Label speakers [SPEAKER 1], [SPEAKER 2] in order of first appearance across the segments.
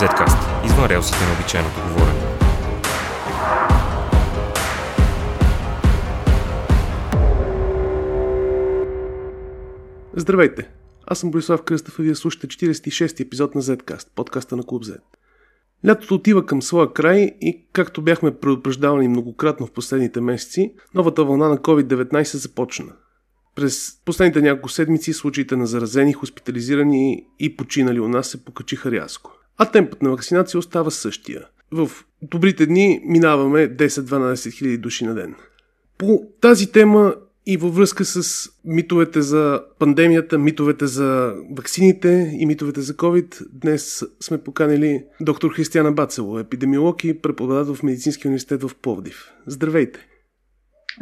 [SPEAKER 1] Zcast. Извън релсите на обичайното говорене.
[SPEAKER 2] Здравейте! Аз съм Борислав Кръстев и вие слушате 46-ти епизод на Zcast, подкаста на Клуб Z. Лятото отива към своя край и, както бяхме предупреждавани многократно в последните месеци, новата вълна на COVID-19 започна. През последните няколко седмици случаите на заразени, хоспитализирани и починали у нас се покачиха рязко. А темпът на вакцинация остава същия. В добрите дни минаваме 10-12 хиляди души на ден. По тази тема и във връзка с митовете за пандемията, митовете за ваксините и митовете за COVID, днес сме поканили доктор Християна Бацело, епидемиолог и преподавател в Медицинския университет в Пловдив. Здравейте!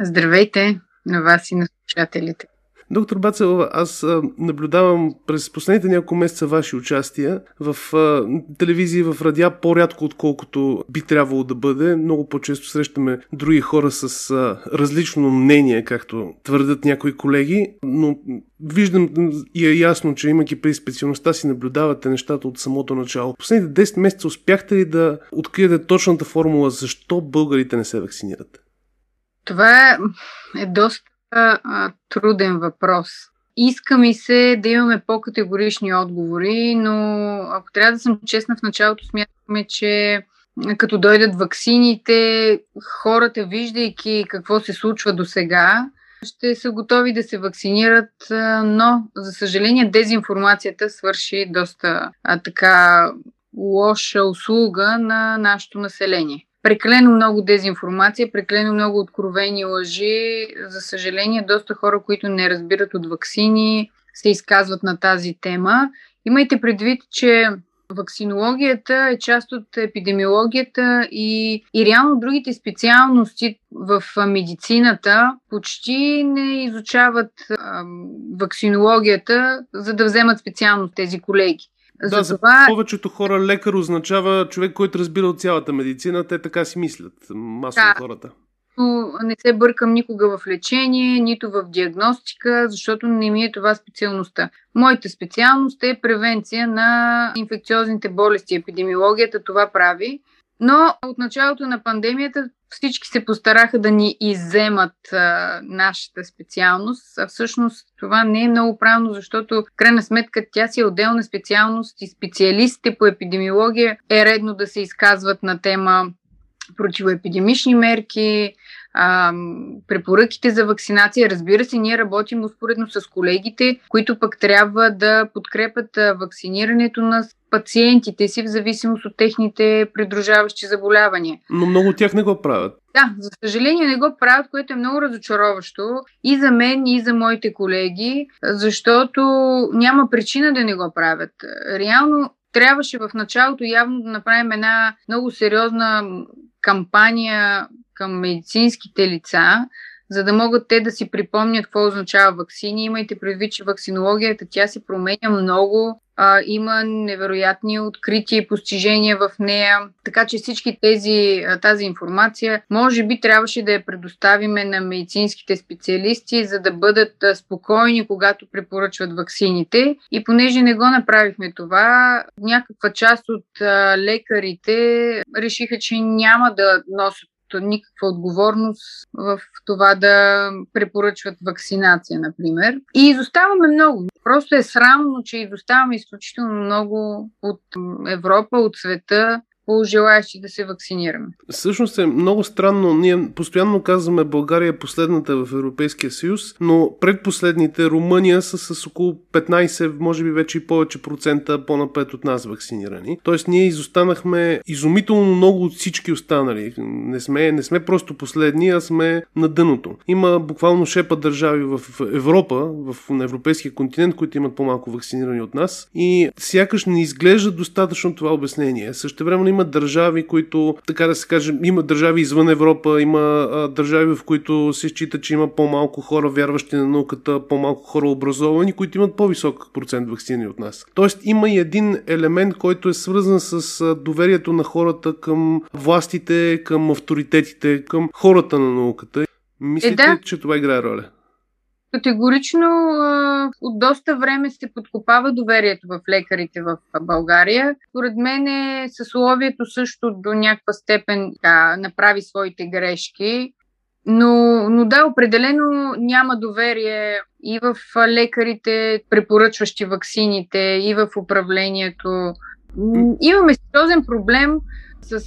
[SPEAKER 3] Здравейте на вас и на слушателите!
[SPEAKER 2] Доктор Бацелова, аз наблюдавам през последните няколко месеца ваши участия в а, телевизии, в радиа по-рядко, отколкото би трябвало да бъде. Много по-често срещаме други хора с различно мнение, както твърдят някои колеги, но виждам и е ясно, че имайки при специалността си наблюдавате нещата от самото начало. Последните 10 месеца успяхте ли да откриете точната формула защо българите не се вакцинират?
[SPEAKER 3] Това е доста а, труден въпрос. Иска ми се да имаме по-категорични отговори, но ако трябва да съм честна, в началото смятаме, че като дойдат ваксините, хората, виждайки какво се случва до сега, ще са готови да се вакцинират, но, за съжаление, дезинформацията свърши доста а, така лоша услуга на нашето население прекалено много дезинформация, прекалено много откровени лъжи. За съжаление, доста хора, които не разбират от вакцини, се изказват на тази тема. Имайте предвид, че Вакцинологията е част от епидемиологията и, и реално другите специалности в медицината почти не изучават а, вакцинологията, за да вземат специално тези колеги.
[SPEAKER 2] Да, за това... повечето хора лекар означава човек, който разбира от цялата медицина. Те така си мислят, масово да. хората.
[SPEAKER 3] Но не се бъркам никога в лечение, нито в диагностика, защото не ми е това специалността. Моята специалност е превенция на инфекциозните болести. Епидемиологията това прави. Но от началото на пандемията всички се постараха да ни иземат а, нашата специалност, а всъщност това не е много правилно, защото в крайна сметка тя си е отделна специалност и специалистите по епидемиология е редно да се изказват на тема противоепидемични мерки, а, препоръките за вакцинация. Разбира се, ние работим успоредно с колегите, които пък трябва да подкрепят вакцинирането на пациентите си в зависимост от техните придружаващи заболявания.
[SPEAKER 2] Но много от тях не го правят.
[SPEAKER 3] Да, за съжаление не го правят, което е много разочароващо и за мен, и за моите колеги, защото няма причина да не го правят. Реално трябваше в началото явно да направим една много сериозна кампания към медицинските лица, за да могат те да си припомнят какво означава вакцини. Имайте предвид, че вакцинологията тя се променя много, а, има невероятни открития и постижения в нея, така че всички тези, тази информация може би трябваше да я предоставиме на медицинските специалисти, за да бъдат спокойни, когато препоръчват ваксините. И понеже не го направихме това, някаква част от лекарите решиха, че няма да носят никаква отговорност в това да препоръчват вакцинация, например. И изоставаме много. Просто е срамно, че изоставаме изключително много от Европа, от света желаящи да се вакцинираме.
[SPEAKER 2] Всъщност е много странно. Ние постоянно казваме България е последната в Европейския съюз, но предпоследните Румъния са с около 15, може би вече и повече процента по-напред от нас вакцинирани. Тоест ние изостанахме изумително много от всички останали. Не сме, не сме просто последни, а сме на дъното. Има буквално шепа държави в Европа, в, на европейския континент, които имат по-малко вакцинирани от нас и сякаш не изглежда достатъчно това обяснение. Също време има има държави, които, така да се каже, има държави извън Европа, има а, държави, в които се счита, че има по-малко хора, вярващи на науката, по-малко хора образовани, които имат по-висок процент вакцини от нас. Тоест има и един елемент, който е свързан с доверието на хората към властите, към авторитетите, към хората на науката. Мислите, е, да. че това играе роля?
[SPEAKER 3] Категорично от доста време се подкопава доверието в лекарите в България. Според мен е съсловието също до някаква степен да, направи своите грешки. Но, но да, определено няма доверие и в лекарите, препоръчващи ваксините, и в управлението. Имаме сериозен проблем с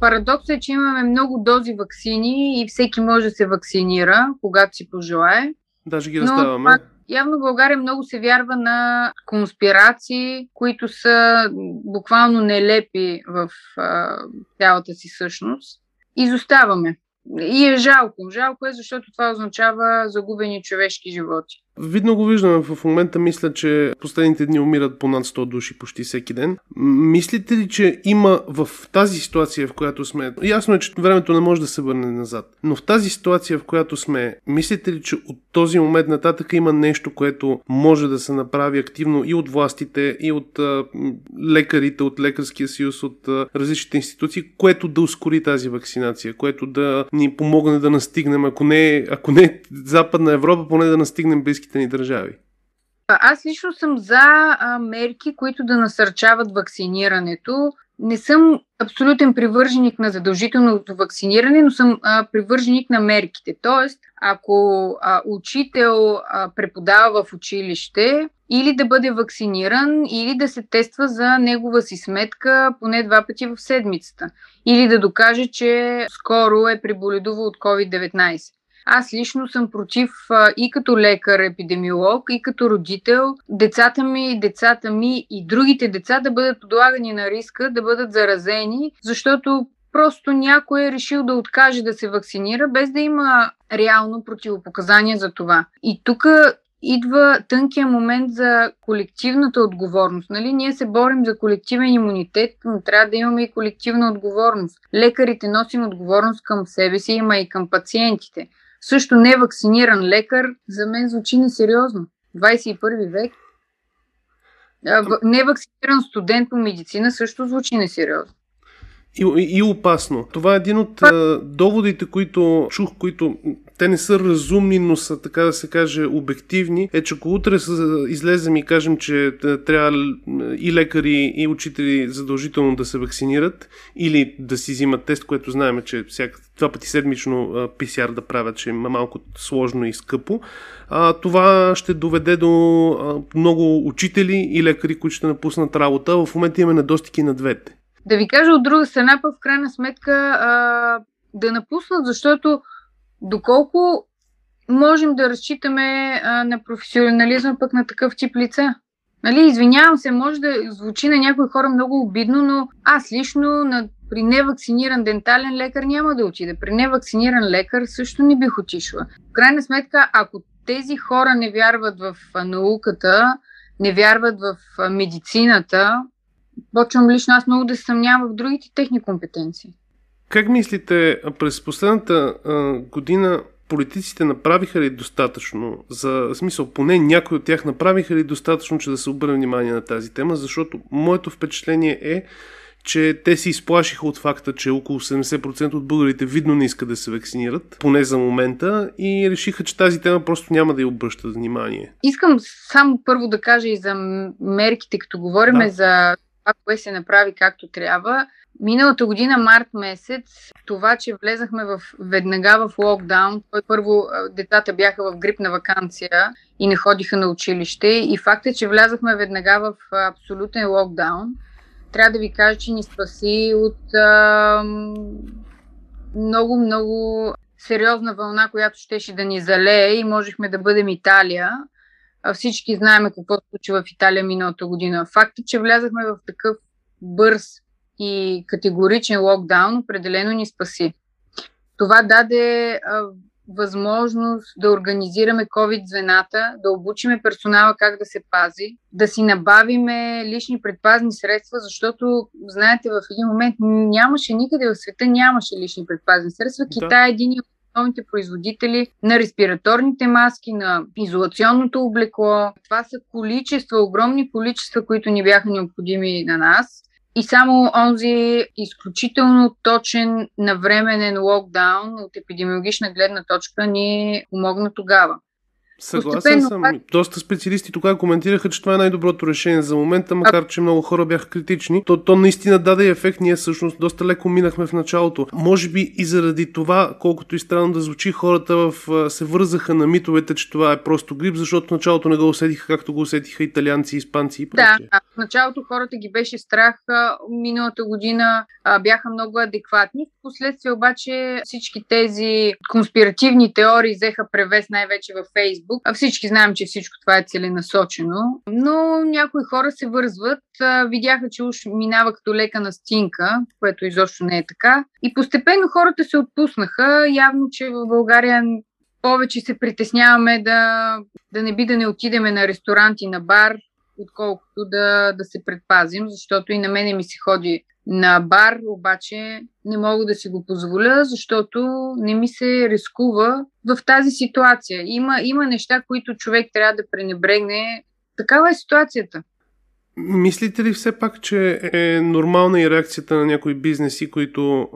[SPEAKER 3] парадокса е, че имаме много дози вакцини и всеки може да се вакцинира, когато си пожелае.
[SPEAKER 2] Даже ги раздаваме. Но,
[SPEAKER 3] явно България много се вярва на конспирации, които са буквално нелепи в а, цялата си същност. Изоставаме. И е жалко. Жалко е, защото това означава загубени човешки животи.
[SPEAKER 2] Видно го виждаме. В момента мисля, че последните дни умират по над 100 души почти всеки ден. Мислите ли, че има в тази ситуация, в която сме... Ясно е, че времето не може да се върне назад. Но в тази ситуация, в която сме, мислите ли, че от този момент нататък има нещо, което може да се направи активно и от властите, и от а, лекарите, от лекарския съюз, от а, различните институции, което да ускори тази вакцинация, което да ни помогне да настигнем, ако не, ако не Западна Европа, поне да настигнем близки близките ни държави?
[SPEAKER 3] Аз лично съм за а, мерки, които да насърчават вакцинирането. Не съм абсолютен привърженик на задължителното вакциниране, но съм а, привърженик на мерките. Тоест, ако а, учител а, преподава в училище, или да бъде вакциниран, или да се тества за негова си сметка поне два пъти в седмицата. Или да докаже, че скоро е приболедувал от COVID-19. Аз лично съм против и като лекар, епидемиолог, и като родител, децата ми, децата ми и другите деца да бъдат подлагани на риска да бъдат заразени, защото просто някой е решил да откаже да се вакцинира, без да има реално противопоказания за това. И тук идва тънкия момент за колективната отговорност. Нали? Ние се борим за колективен имунитет, но трябва да имаме и колективна отговорност. Лекарите носим отговорност към себе си, има и към пациентите. Също невакциниран лекар за мен звучи несериозно. 21 век. Невакциниран студент по медицина също звучи несериозно.
[SPEAKER 2] И, и опасно. Това е един от а, доводите, които чух, които те не са разумни, но са, така да се каже, обективни, е, че ако утре излезем и кажем, че трябва и лекари, и учители задължително да се вакцинират или да си взимат тест, което знаем, че всяка, два пъти седмично PCR да правят, че е малко сложно и скъпо, това ще доведе до много учители и лекари, които ще напуснат работа. В момента имаме недостиги на двете.
[SPEAKER 3] Да ви кажа от друга страна, в крайна сметка да напуснат, защото доколко можем да разчитаме а, на професионализъм пък на такъв тип лица? Нали, извинявам се, може да звучи на някои хора много обидно, но аз лично на, при невакциниран дентален лекар няма да отида. При невакциниран лекар също не бих отишла. В крайна сметка, ако тези хора не вярват в науката, не вярват в медицината, почвам лично аз много да се съмнявам в другите техни компетенции.
[SPEAKER 2] Как мислите, през последната а, година политиците направиха ли достатъчно, за смисъл, поне някои от тях направиха ли достатъчно, че да се обърне внимание на тази тема, защото моето впечатление е, че те се изплашиха от факта, че около 70% от българите видно не искат да се вакцинират, поне за момента, и решиха, че тази тема просто няма да й обръщат внимание.
[SPEAKER 3] Искам само първо да кажа и за мерките, като говорим да. за това, кое се направи както трябва. Миналата година, март месец, това, че влезахме в, веднага в локдаун, първо децата бяха в грипна вакансия и не ходиха на училище и факт е, че влязахме веднага в абсолютен локдаун, трябва да ви кажа, че ни спаси от много, много сериозна вълна, която щеше да ни залее и можехме да бъдем Италия. А всички знаем какво се случи в Италия миналата година. Факта, че влязахме в такъв бърз и категоричен локдаун, определено ни спаси. Това даде а, възможност да организираме COVID звената, да обучиме персонала как да се пази, да си набавиме лични предпазни средства, защото, знаете, в един момент нямаше никъде в света, нямаше лични предпазни средства. Да. Китай е един от основните производители на респираторните маски, на изолационното облекло. Това са количества, огромни количества, които ни бяха необходими на нас. И само онзи изключително точен навременен локдаун от епидемиологична гледна точка ни помогна тогава.
[SPEAKER 2] Съгласен съм. Пак... Доста специалисти тогава коментираха, че това е най-доброто решение за момента, макар че много хора бяха критични. То, то наистина даде ефект. Ние всъщност доста леко минахме в началото. Може би и заради това, колкото и странно да звучи, хората в, се вързаха на митовете, че това е просто грип, защото в началото не го усетиха, както го усетиха италианци, испанци и
[SPEAKER 3] прочее. Да, в началото хората ги беше страх. Миналата година бяха много адекватни. Впоследствие обаче всички тези конспиративни теории взеха превес най-вече във Фейсбук. А всички знаем, че всичко това е целенасочено, но някои хора се вързват. Видяха, че уж минава като лека на стинка, което изобщо не е така. И постепенно хората се отпуснаха. Явно, че в България повече се притесняваме да, да не би да не отидеме на ресторант и на бар, отколкото да, да се предпазим, защото и на мене ми се ходи на бар, обаче не мога да си го позволя, защото не ми се рискува в тази ситуация. Има, има неща, които човек трябва да пренебрегне. Такава е ситуацията.
[SPEAKER 2] Мислите ли все пак, че е нормална и реакцията на някои бизнеси, които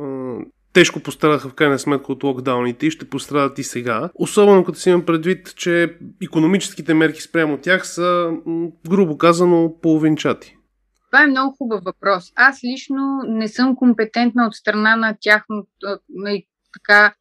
[SPEAKER 2] тежко пострадаха в крайна сметка от локдауните и ще пострадат и сега. Особено като си имам предвид, че економическите мерки спрямо тях са, грубо казано, половинчати.
[SPEAKER 3] Това е много хубав въпрос. Аз лично не съм компетентна от страна на тяхното така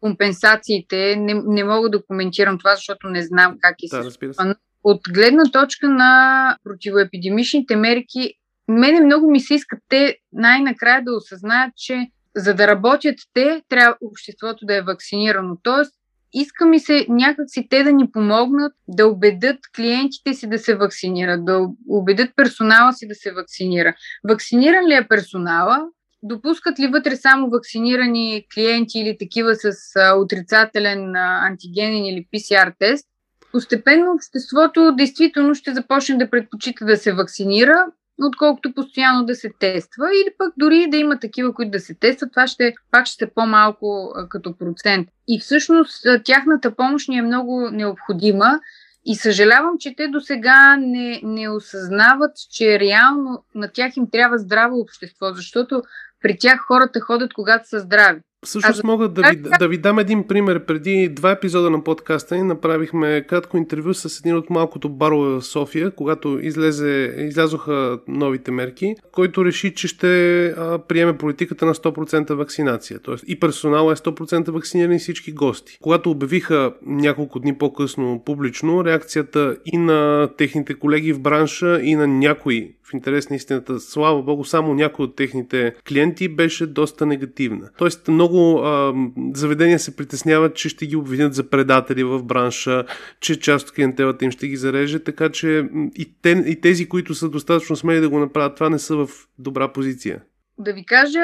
[SPEAKER 3] компенсациите. Не, не мога да коментирам това, защото не знам как е
[SPEAKER 2] да, се.
[SPEAKER 3] От гледна точка на противоепидемичните мерки, мене много ми се иска те най-накрая да осъзнаят, че за да работят те, трябва обществото да е вакцинирано. Тоест, иска ми се някакси те да ни помогнат да убедят клиентите си да се вакцинират, да убедят персонала си да се вакцинира. Вакциниран ли е персонала? Допускат ли вътре само вакцинирани клиенти или такива с отрицателен антигенен или PCR тест? Постепенно обществото действително ще започне да предпочита да се вакцинира, отколкото постоянно да се тества или пък дори да има такива, които да се тестват, това ще пак ще е по-малко като процент. И всъщност тяхната помощ ни е много необходима и съжалявам, че те до сега не, не осъзнават, че реално на тях им трябва здраво общество, защото при тях хората ходят, когато са здрави.
[SPEAKER 2] Всъщност а, мога да ви, да ви дам един пример. Преди два епизода на подкаста ни направихме кратко интервю с един от малкото барове в София, когато излезе, излязоха новите мерки, който реши, че ще а, приеме политиката на 100% вакцинация. Тоест и персонал е 100% вакцинирани всички гости. Когато обявиха няколко дни по-късно публично, реакцията и на техните колеги в бранша, и на някои в интерес на истината, слава богу, само някои от техните клиенти беше доста негативна. Тоест много а, заведения се притесняват, че ще ги обвинят за предатели в бранша, че част от клиентелата им ще ги зареже, така че и, те, и тези, които са достатъчно смели да го направят, това не са в добра позиция.
[SPEAKER 3] Да ви кажа,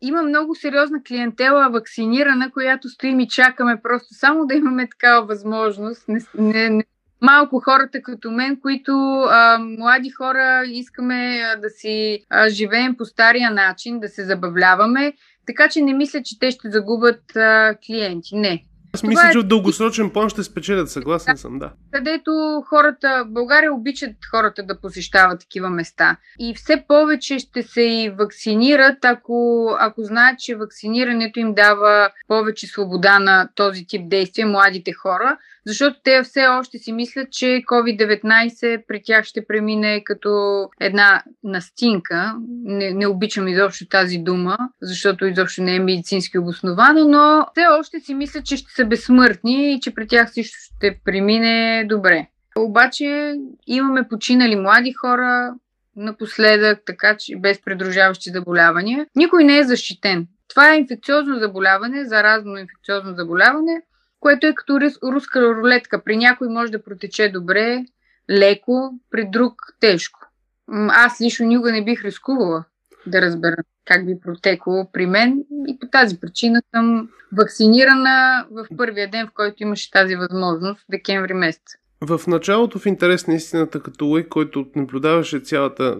[SPEAKER 3] има много сериозна клиентела вакцинирана, която стоим и чакаме просто само да имаме такава възможност. Не, не, не малко хората като мен, които а, млади хора искаме а, да си а, живеем по стария начин, да се забавляваме, така че не мисля, че те ще загубят а, клиенти. Не.
[SPEAKER 2] Аз мисля, е... че в дългосрочен план ще спечелят, съгласен да, съм, да.
[SPEAKER 3] Където хората, България обичат хората да посещават такива места. И все повече ще се и вакцинират, ако, ако знаят, че вакцинирането им дава повече свобода на този тип действия, младите хора, защото те все още си мислят, че COVID-19 при тях ще премине като една настинка. Не, не обичам изобщо тази дума, защото изобщо не е медицински обосновано, но все още си мислят, че ще са безсмъртни и че при тях всичко ще премине добре. Обаче имаме починали млади хора напоследък, така че без придружаващи заболявания. Никой не е защитен. Това е инфекциозно заболяване, заразно инфекциозно заболяване, което е като руска рулетка. При някой може да протече добре, леко, при друг тежко. Аз лично никога не бих рискувала да разбера как би протекло при мен и по тази причина съм вакцинирана в първия ден, в който имаше тази възможност, декември месец.
[SPEAKER 2] В началото, в интерес на истината, като лъй, който наблюдаваше цялата,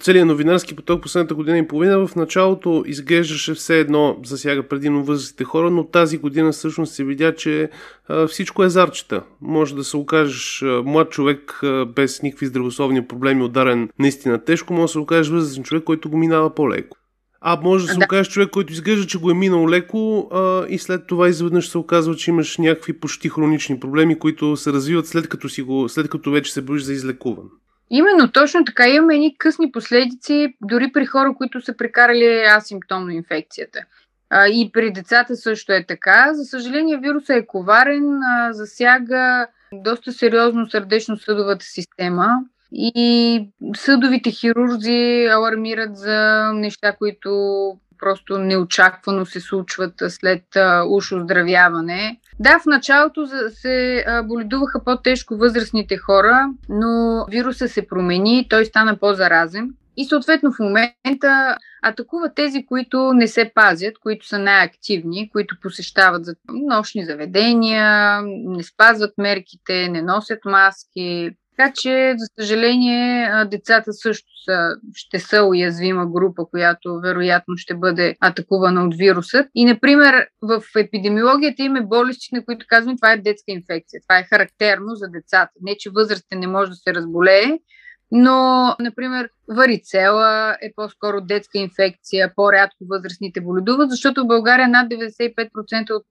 [SPEAKER 2] целият новинарски поток последната година и половина, в началото изглеждаше все едно засяга предимно възрастните хора, но тази година всъщност се видя, че а, всичко е зарчета. Може да се окажеш а, млад човек а, без никакви здравословни проблеми, ударен наистина тежко, може да се окажеш възрастен човек, който го минава по-леко. А може да се
[SPEAKER 3] Да.
[SPEAKER 2] окажеш човек, който изглежда, че го е минал леко а, и след това изведнъж се оказва, че имаш някакви почти хронични проблеми, които се развиват след като, си го, след като вече се боиш за излекуван.
[SPEAKER 3] Именно точно така имаме едни късни последици, дори при хора, които са прекарали асимптомно инфекцията. А, и при децата също е така. За съжаление, вирусът е коварен, а, засяга доста сериозно сърдечно-съдовата система и съдовите хирурзи алармират за неща, които просто неочаквано се случват след уж оздравяване. Да, в началото се боледуваха по-тежко възрастните хора, но вируса се промени, той стана по-заразен. И съответно в момента атакува тези, които не се пазят, които са най-активни, които посещават за нощни заведения, не спазват мерките, не носят маски. Така че, за съжаление, децата също са, ще са уязвима група, която вероятно ще бъде атакувана от вирусът. И, например, в епидемиологията има болести, на които казваме, това е детска инфекция. Това е характерно за децата. Не, че възрастен не може да се разболее, но, например, варицела е по-скоро детска инфекция, по-рядко възрастните боледуват, защото в България над 95% от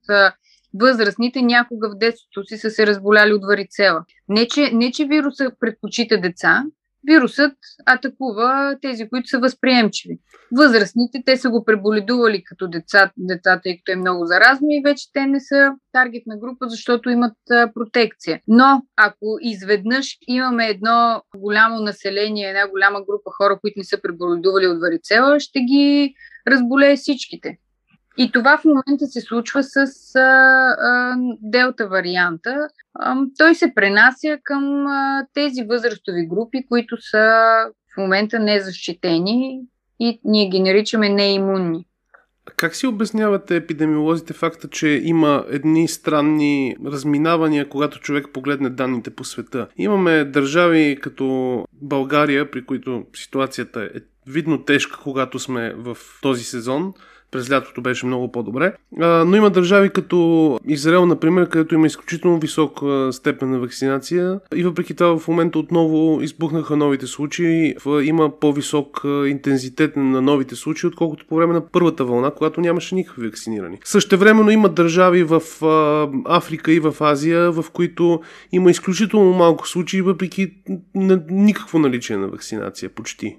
[SPEAKER 3] възрастните някога в детството си са се разболяли от варицела. Не че, не, че вируса предпочита деца, вирусът атакува тези, които са възприемчиви. Възрастните, те са го преболедували като деца, деца, тъй като е много заразно и вече те не са таргетна група, защото имат протекция. Но ако изведнъж имаме едно голямо население, една голяма група хора, които не са преболедували от варицела, ще ги разболее всичките. И това в момента се случва с а, а, делта варианта. А, той се пренася към а, тези възрастови групи, които са в момента незащитени и ние ги наричаме неимунни.
[SPEAKER 2] Как си обяснявате епидемиолозите факта, че има едни странни разминавания, когато човек погледне данните по света? Имаме държави като България, при които ситуацията е видно тежка, когато сме в този сезон. През лятото беше много по-добре. Но има държави като Израел, например, където има изключително висока степен на вакцинация и въпреки това в момента отново избухнаха новите случаи. Има по-висок интензитет на новите случаи, отколкото по време на първата вълна, когато нямаше никакви вакцинирани. Същевременно има държави в Африка и в Азия, в които има изключително малко случаи, въпреки никакво наличие на вакцинация, почти.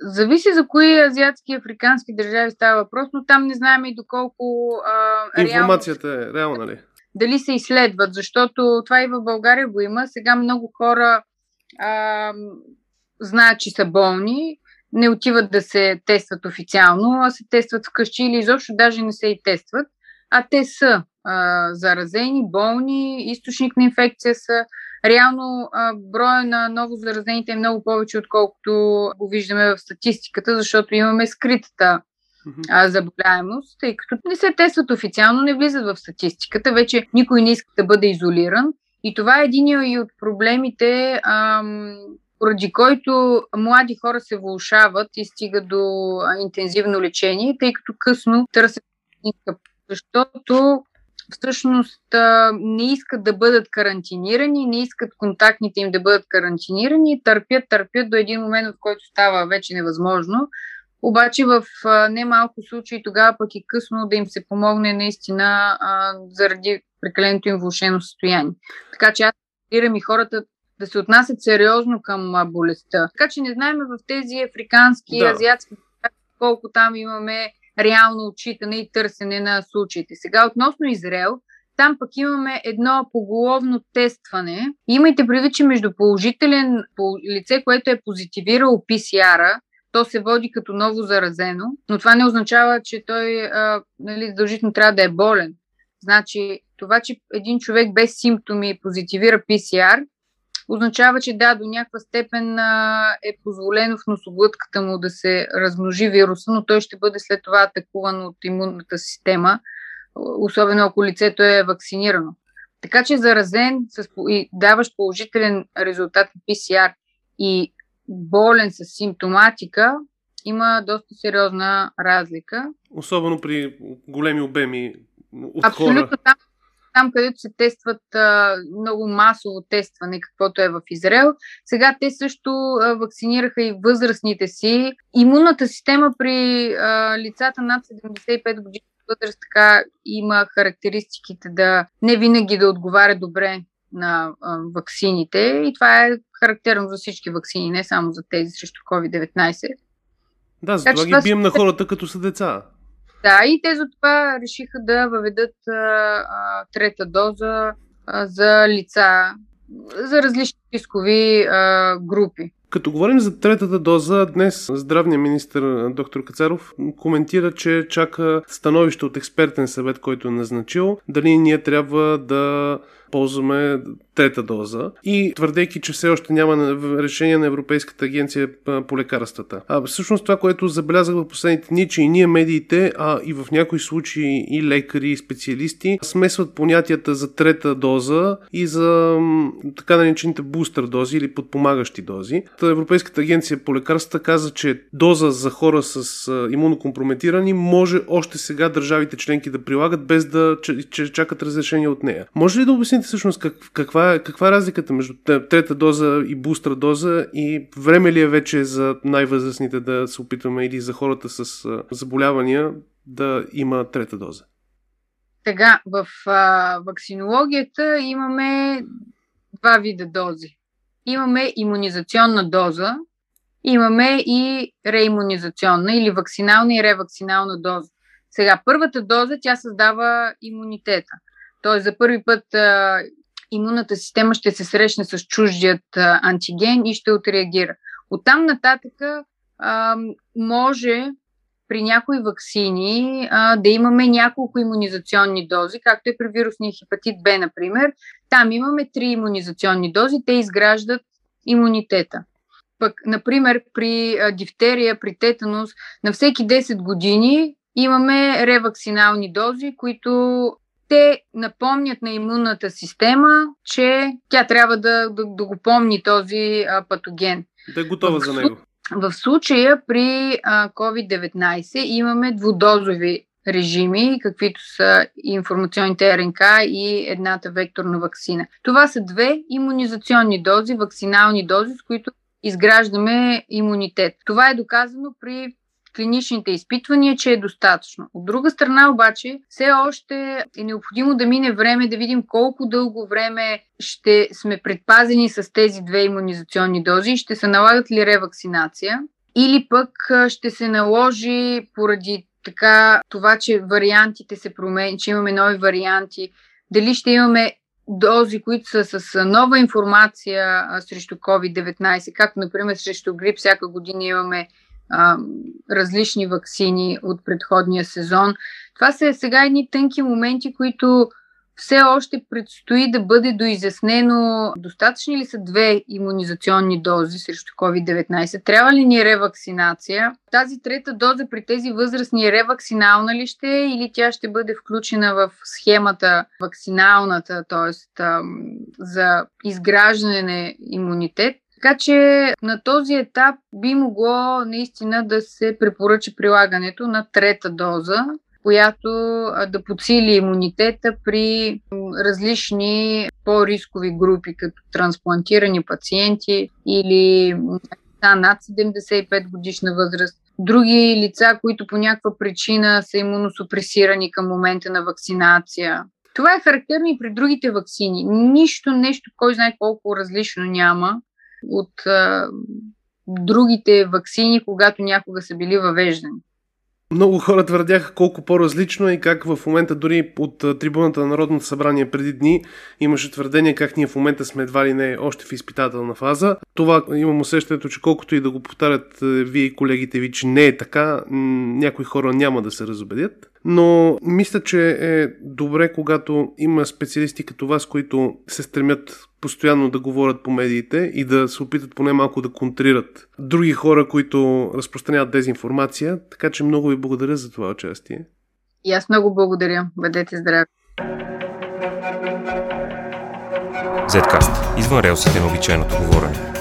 [SPEAKER 3] Зависи за кои азиатски и африкански държави става въпрос, но там не знаем и доколко а, реално
[SPEAKER 2] Информацията е реална ли?
[SPEAKER 3] дали се изследват, защото това и в България го има. Сега много хора а, знаят, че са болни, не отиват да се тестват официално, а се тестват вкъщи или изобщо даже не се и тестват, а те са а, заразени, болни, източник на инфекция са. Реално а, броя на ново заразените е много повече, отколкото го виждаме в статистиката, защото имаме скритата а, заболяемост, тъй като не се тестват официално, не влизат в статистиката, вече никой не иска да бъде изолиран. И това е един и от проблемите, ам, поради който млади хора се влушават и стигат до интензивно лечение, тъй като късно търсят защото всъщност не искат да бъдат карантинирани, не искат контактните им да бъдат карантинирани, търпят, търпят до един момент, в който става вече невъзможно. Обаче в немалко случаи тогава пък е късно да им се помогне наистина а, заради прекаленото им влушено състояние. Така че аз и хората да се отнасят сериозно към болестта. Така че не знаем в тези африкански,
[SPEAKER 2] Да.
[SPEAKER 3] азиатски, колко там имаме реално отчитане и търсене на случаите. Сега относно Израел, там пък имаме едно поголовно тестване. Имайте предвид, че между положителен по- лице, което е позитивирало PCR-а, то се води като ново заразено, но това не означава, че той а, нали, задължително трябва да е болен. Значи, това, че един човек без симптоми позитивира PCR, означава, че да, до някаква степен е позволено в носоглътката му да се размножи вируса, но той ще бъде след това атакуван от имунната система, особено ако лицето е вакцинирано. Така че заразен с, и даващ положителен резултат на PCR и болен с симптоматика, има доста сериозна разлика.
[SPEAKER 2] Особено при големи обеми от
[SPEAKER 3] Абсолютно
[SPEAKER 2] хора.
[SPEAKER 3] там, там където се тестват а, много масово тестване, каквото е в Израел. Сега те също а, вакцинираха и възрастните си. Имунната система при а, лицата над 75 години възраст така има характеристиките да не винаги да отговаря добре на а, ваксините и това е характерно за всички вакцини, не само за тези срещу COVID-19.
[SPEAKER 2] Да, затова ги бием на хората като са деца.
[SPEAKER 3] Да, и те за това решиха да въведат а, а, трета доза а, за лица, за различни рискови а, групи.
[SPEAKER 2] Като говорим за третата доза, днес здравният министр доктор Кацаров коментира, че чака становище от експертен съвет, който е назначил, дали ние трябва да ползваме трета доза и твърдейки, че все още няма решение на Европейската агенция по лекарствата. А всъщност това, което забелязах в последните дни, че и ние медиите, а и в някои случаи и лекари, и специалисти смесват понятията за трета доза и за така наречените бустер дози или подпомагащи дози. Европейската агенция по лекарствата каза, че доза за хора с имунокомпрометирани може още сега държавите членки да прилагат без да чакат разрешение от нея. Може ли да обясните всъщност как, каква, каква е разликата между трета доза и бустра доза и време ли е вече за най-възрастните да се опитваме или за хората с заболявания да има трета доза?
[SPEAKER 3] Сега, в а, вакцинологията имаме два вида дози. Имаме иммунизационна доза, имаме и реимунизационна или вакцинална и ревакцинална доза. Сега, първата доза, тя създава имунитета. Тоест, за първи път а, имунната система ще се срещне с чуждият а, антиген и ще отреагира. Оттам нататък а, може при някои вакцини а, да имаме няколко иммунизационни дози, както е при вирусния хепатит Б, например. Там имаме три иммунизационни дози, те изграждат имунитета. Пък, например, при а, дифтерия, при тетанус, на всеки 10 години имаме ревакцинални дози, които те напомнят на имунната система, че тя трябва да, да, да го помни този а, патоген.
[SPEAKER 2] Да е готова в, за него.
[SPEAKER 3] В случая при а, COVID-19 имаме двудозови режими, каквито са информационните РНК и едната векторна вакцина. Това са две иммунизационни дози, вакцинални дози, с които изграждаме имунитет. Това е доказано при клиничните изпитвания, че е достатъчно. От друга страна обаче, все още е необходимо да мине време да видим колко дълго време ще сме предпазени с тези две иммунизационни дози ще се налагат ли ревакцинация. Или пък ще се наложи поради така това, че вариантите се променят, че имаме нови варианти, дали ще имаме дози, които са с нова информация срещу COVID-19, както например срещу грип, всяка година имаме а, различни вакцини от предходния сезон. Това са сега едни тънки моменти, които все още предстои да бъде доизяснено достатъчни ли са две иммунизационни дози срещу COVID-19, трябва ли ни ревакцинация. Тази трета доза при тези възрастни ревакцинална ли ще е или тя ще бъде включена в схемата вакциналната, т.е. за изграждане на имунитет. Така че на този етап би могло наистина да се препоръча прилагането на трета доза, която да подсили имунитета при различни по-рискови групи, като трансплантирани пациенти или над 75 годишна възраст, други лица, които по някаква причина са имуносупресирани към момента на вакцинация. Това е характерно и при другите вакцини. Нищо, нещо, кой знае колко различно няма от а, другите вакцини, когато някога са били въвеждани.
[SPEAKER 2] Много хора твърдяха колко по-различно е и как в момента дори от трибуната на Народното събрание преди дни имаше твърдение как ние в момента сме едва ли не още в изпитателна фаза. Това имам усещането, че колкото и да го повтарят вие и колегите ви, че не е така, някои хора няма да се разобедят. Но мисля, че е добре, когато има специалисти като вас, които се стремят постоянно да говорят по медиите и да се опитат поне малко да контрират други хора, които разпространяват дезинформация. Така че много ви благодаря за това участие.
[SPEAKER 3] И аз много благодаря. Бъдете здрави.
[SPEAKER 1] Zcast. Извън релсите на обичайното говорене.